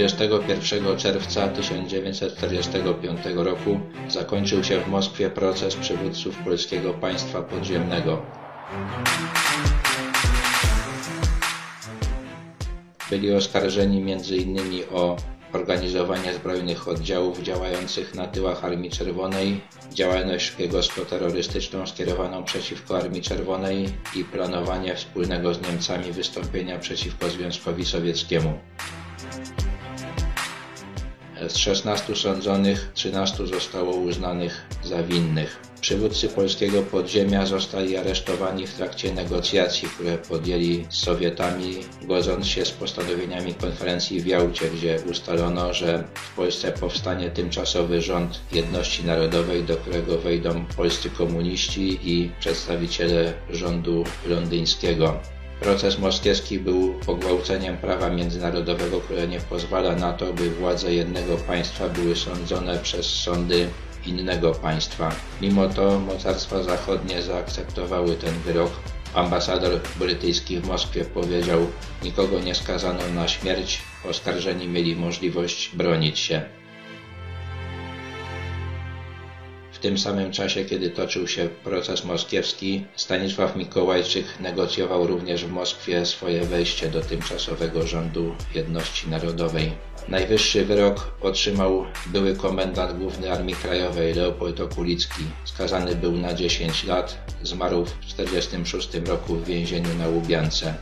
21 czerwca 1945 roku zakończył się w Moskwie proces przywódców polskiego państwa podziemnego. Byli oskarżeni m.in. o organizowanie zbrojnych oddziałów działających na tyłach Armii Czerwonej, działalność szpiegowsko-terrorystyczną skierowaną przeciwko Armii Czerwonej i planowanie wspólnego z Niemcami wystąpienia przeciwko Związkowi Sowieckiemu. Z 16 sądzonych 13 zostało uznanych za winnych. Przywódcy polskiego podziemia zostali aresztowani w trakcie negocjacji, które podjęli z Sowietami, godząc się z postanowieniami konferencji w Jałcie, gdzie ustalono, że w Polsce powstanie tymczasowy rząd jedności narodowej, do którego wejdą polscy komuniści i przedstawiciele rządu londyńskiego. Proces moskiewski był pogwałceniem prawa międzynarodowego, które nie pozwala na to, by władze jednego państwa były sądzone przez sądy innego państwa. Mimo to mocarstwa zachodnie zaakceptowały ten wyrok. Ambasador brytyjski w Moskwie powiedział, nikogo nie skazano na śmierć, oskarżeni mieli możliwość bronić się. W tym samym czasie, kiedy toczył się proces moskiewski, Stanisław Mikołajczyk negocjował również w Moskwie swoje wejście do tymczasowego rządu jedności narodowej. Najwyższy wyrok otrzymał były komendant główny Armii Krajowej Leopold Okulicki. Skazany był na 10 lat, zmarł w 1946 roku w więzieniu na Łubiance.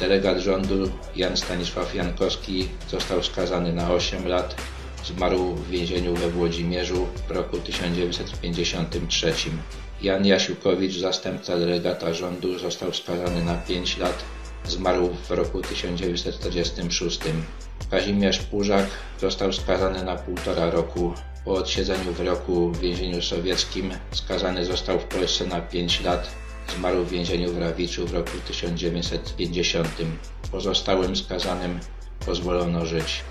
Delegat rządu Jan Stanisław Jankowski został skazany na 8 lat, zmarł w więzieniu we Włodzimierzu w roku 1953. Jan Jasiukowicz, zastępca delegata rządu, został skazany na 5 lat, zmarł w roku 1946. Kazimierz Pużak został skazany na półtora roku. Po odsiedzeniu wyroku w więzieniu sowieckim skazany został w Polsce na 5 lat. Zmarł w więzieniu w Rawiczu w roku 1950. Pozostałym skazanym pozwolono żyć.